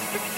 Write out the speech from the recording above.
Thank you.